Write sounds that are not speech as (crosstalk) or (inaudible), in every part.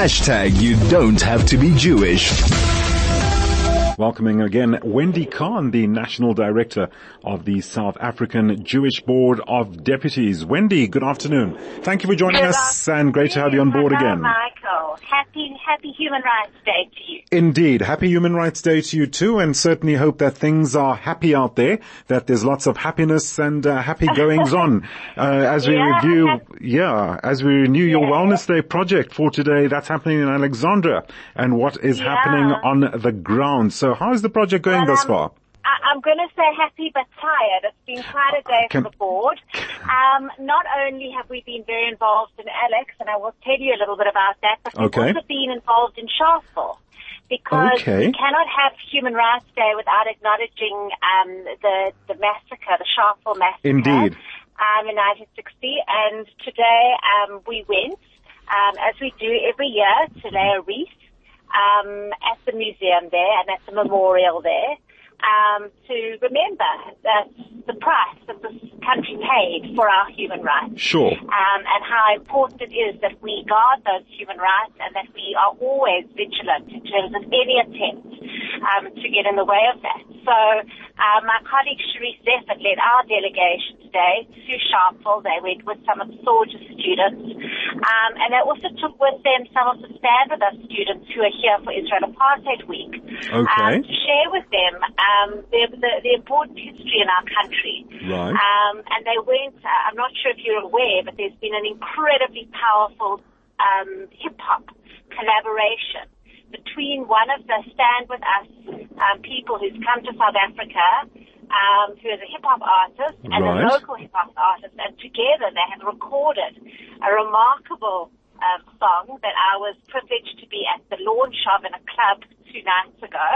Hashtag you don't have to be Jewish. Welcoming again Wendy Kahn, the National Director of the South African Jewish Board of Deputies. Wendy, good afternoon. Thank you for joining Good us and great to have you on board again. Michael. Happy, happy Human Rights Day to you. Indeed. Happy Human Rights Day to you too and certainly hope that things are happy out there, that there's lots of happiness and uh, happy goings on (laughs) uh, as we Yeah, review, hap- yeah, as we renew your Wellness Day project for today. That's happening in Alexandra and what is Yeah. happening on the ground. So how is the project going Well, thus um, far? I'm going to say happy but tired. It's been quite a day Can- for the board. Um, not only have we been very involved in Alex, and I will tell you a little bit about that, but we've Okay. also been involved in Sharpeville. Because Okay. we cannot have Human Rights Day without acknowledging um, the the massacre, the Sharpeville massacre. Indeed. Um, in 1960, and today um, we went, um, as we do every year, to lay a wreath um, at the museum there and at the memorial there um, to remember that the price that this country paid for our human rights. Sure. Um, and how important it is that we guard those human rights and that we are always vigilant in terms of any attempt um, to get in the way of that. So uh, my colleague Charisse Zeifert led our delegation today to Sharpeville. They went with some of the SAUJS students. Um, and they also took with them some of the Stand With Us students who are here for Israel Apartheid Week. Okay. Um, to share with them um, the, the, the important history in our country. Right. Um, and they went, uh, I'm not sure if you're aware, but there's been an incredibly powerful um, hip hop collaboration between one of the Stand With Us um, people who's come to South Africa, um, who is a hip hop artist and Right. a local hip hop artist, and together they have recorded a remarkable um, song that I was privileged to be at the launch of in a club two nights ago.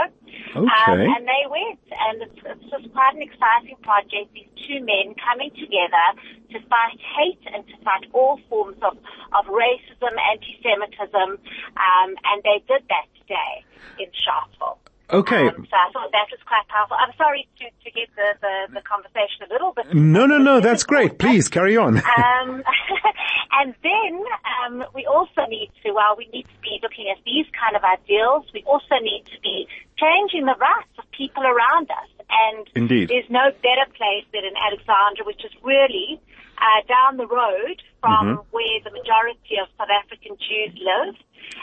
Um, and they went, and it's, it's just quite an exciting project. These two men coming together to fight hate and to fight all forms of, of racism, anti-Semitism, um, and they did that today in Sharpeville. Okay. Um, so I thought that was quite powerful. I'm sorry to, to get the, the, the conversation a little bit. No, no, no, that's great. Please carry on. Um, (laughs) and then um, we also need to, while we need to be looking at these kind of ideals, we also need to be changing the rights of people around us. And Indeed. there's no better place than in Alexandra, which is really uh, down the road from Mm-hmm. where the majority of South African Jews live.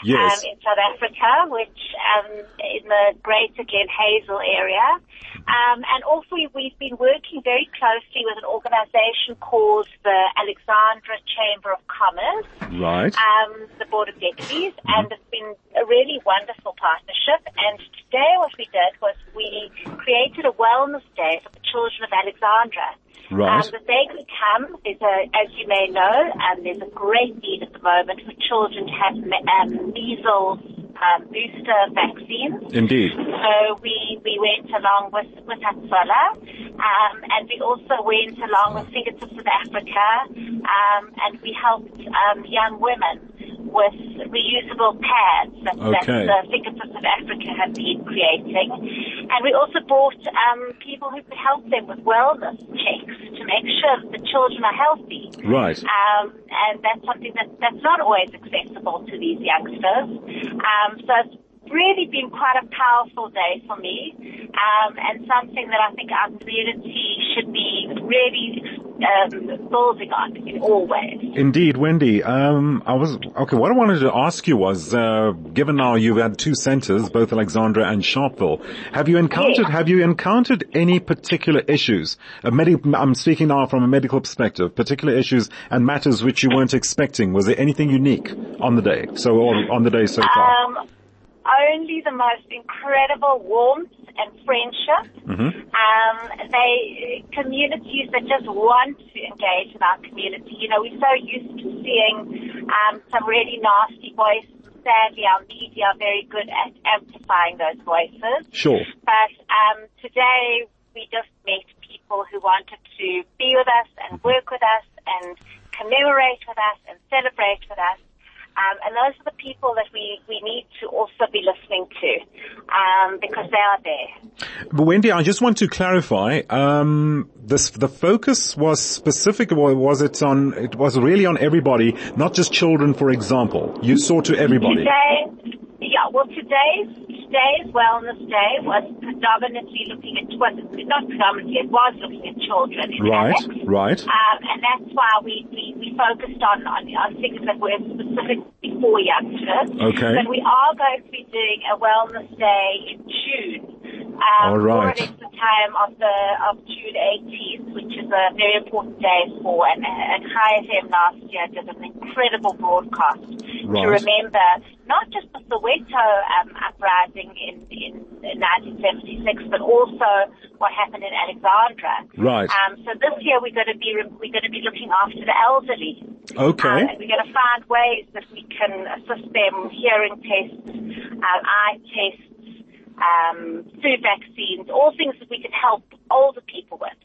Yes. Um, in South Africa, which um, in the Greater Glen Hazel area. Um, and also we- we've been working very closely with an organization called the Alexandra Chamber of Commerce, Right. um, the Board of Deputies, and it's been a really wonderful partnership. And today what we did was we created a wellness day for the children of Alexandra. Right. Um, that they could come. There's a, as you may know, um, there's a great need at the moment for children to have um, measles um, booster vaccines. Indeed. So we, we went along with, with Hatzolah, um, and we also went along with Fingertips of Africa, um, and we helped um, young women with reusable pads that, Okay. that the Fingertips of Africa have been creating. And we also brought um, people who could help them with wellness checks to make sure that the children are healthy. Right. Um, and that's something that, that's not always accessible to these youngsters. Um, so it's really been quite a powerful day for me, um, and something that I think our community should be really um, on in all ways. Indeed, Wendy. Um, I was okay. What I wanted to ask you was, uh, given now you've had two centres, both Alexandra and Sharpeville, have you encountered Yes. have you encountered any particular issues? A medi- I'm speaking now from a medical perspective. Particular issues and matters which you weren't expecting. Was there anything unique on the day? So or on the day so far. Um, only the most incredible warmth and friendship. Um, they communities that just want to engage in our community. You know, we're so used to seeing um, some really nasty voices. Sadly, our media are very good at amplifying those voices. Sure. But um, today we just met people who wanted to be with us and work with us and commemorate with us and celebrate with us. Um, and those are the people that we, we need to also be listening to um, because they are there. But Wendy, I just want to clarify. Um, this the focus was specific, or was it on? It was really on everybody, not just children, for example. You saw to everybody. Today, yeah. Well, today's today's wellness day was predominantly looking at was not predominantly it was looking at children. Right, Alex. right. Um, and that's why we, we, we focused on, on, on things that were specifically for youngsters. Okay. But we are going to be doing a wellness day in June. Um, All right. or the time of the of June 18th, which is a very important day for. And, and Chai FM last year did an incredible broadcast to remember not just the Soweto um, uprising in, in, in 1976, but also what happened in Alexandra. Right. Um, so this year we're going to be we're going to be looking after the elderly. Okay. Um, we're going to find ways that we can assist them, hearing tests, um, eye tests, um, food vaccines, all things that we can help older people with.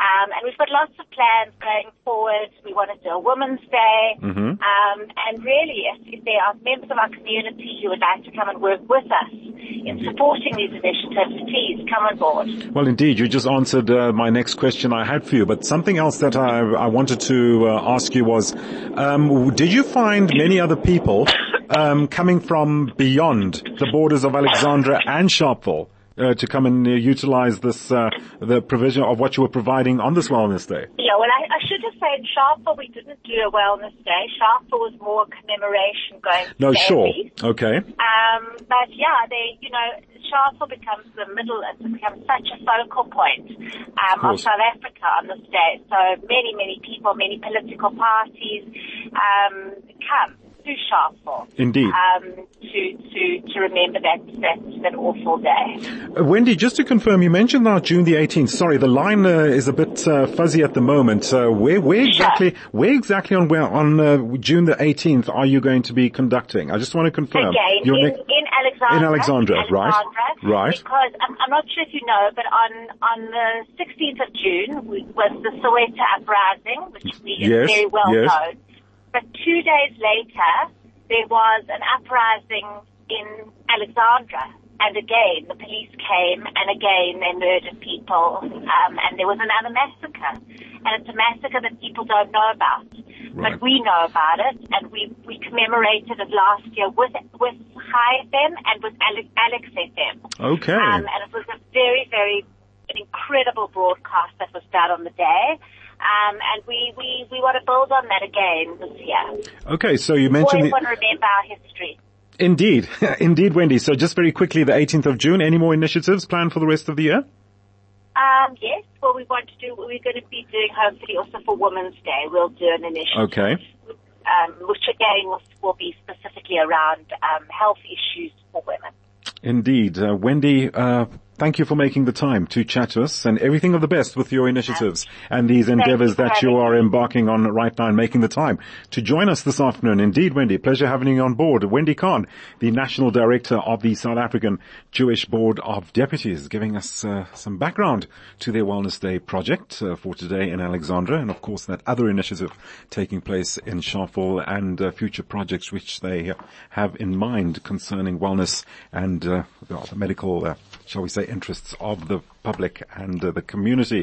Um, and we've got lots of plans going forward. We want to do a Women's Day. Mhm. Um, and really, if, if there are members of our community who would like to come and work with us in supporting these initiatives, please come on board. Well, indeed, you just answered uh, my next question I had for you. But something else that I, I wanted to uh, ask you was, um, did you find many other people um, coming from beyond the borders of Alexandra and Sharpeville uh, to come and uh, utilize this, uh, the provision of what you were providing on this Wellness Day? Yeah, well, I, I should have said Sharpeville, we didn't do a wellness day. Sharpeville was more a commemoration going No, sure. Okay. Um, but yeah, they, you know, Sharpeville becomes the middle, it becomes such a focal point um, of course. South Africa on this day. So many, many people, many political parties um, come to Sharpeville. Indeed. Um, to, to, to remember that, that, that awful day. Uh, Wendy, just to confirm, you mentioned now June the 18th. Sorry, the line uh, is a bit uh, fuzzy at the moment. Uh, where, where exactly, where exactly on where on uh, June the 18th are you going to be conducting? I just want to confirm. Again, in, ne- in Alexandra. In Alexandra, right. Alexandra, Right. Because I'm, I'm not sure if you know, but on on the 16th of June was the Soweto uprising, which we Yes, very well yes. known. But two days later, there was an uprising in Alexandra. And again, the police came, and again, they murdered people, um, and there was another massacre. And it's a massacre that people don't know about. Right. But we know about it, and we, we commemorated it last year with, with Chai FM and with Alex, Alex FM. Okay. Um, and it was a very, very an incredible broadcast that was done on the day. Um, and we, we, we want to build on that again this year. Okay, so you mentioned Always the, want to remember our history. indeed, (laughs) indeed, Wendy. So just very quickly, the 18th of June. Any more initiatives planned for the rest of the year? Um, yes, well, we want to do, we're going to be doing hopefully also for Women's Day. We'll do an initiative. Okay. Um, which again will, will be specifically around um, health issues for women. Indeed, uh, Wendy. Uh, Thank you for making the time to chat to us and everything of the best with your initiatives and these endeavors you that you are embarking on right now and making the time to join us this afternoon. Indeed, Wendy, pleasure having you on board. Wendy Kahn, the National Director of the South African Jewish Board of Deputies, giving us uh, some background to their Wellness Day project uh, for today in Alexandra and of course that other initiative taking place in Sharpeville and uh, future projects which they have in mind concerning wellness and uh, the medical, uh, shall we say, interests of the public and uh, the community.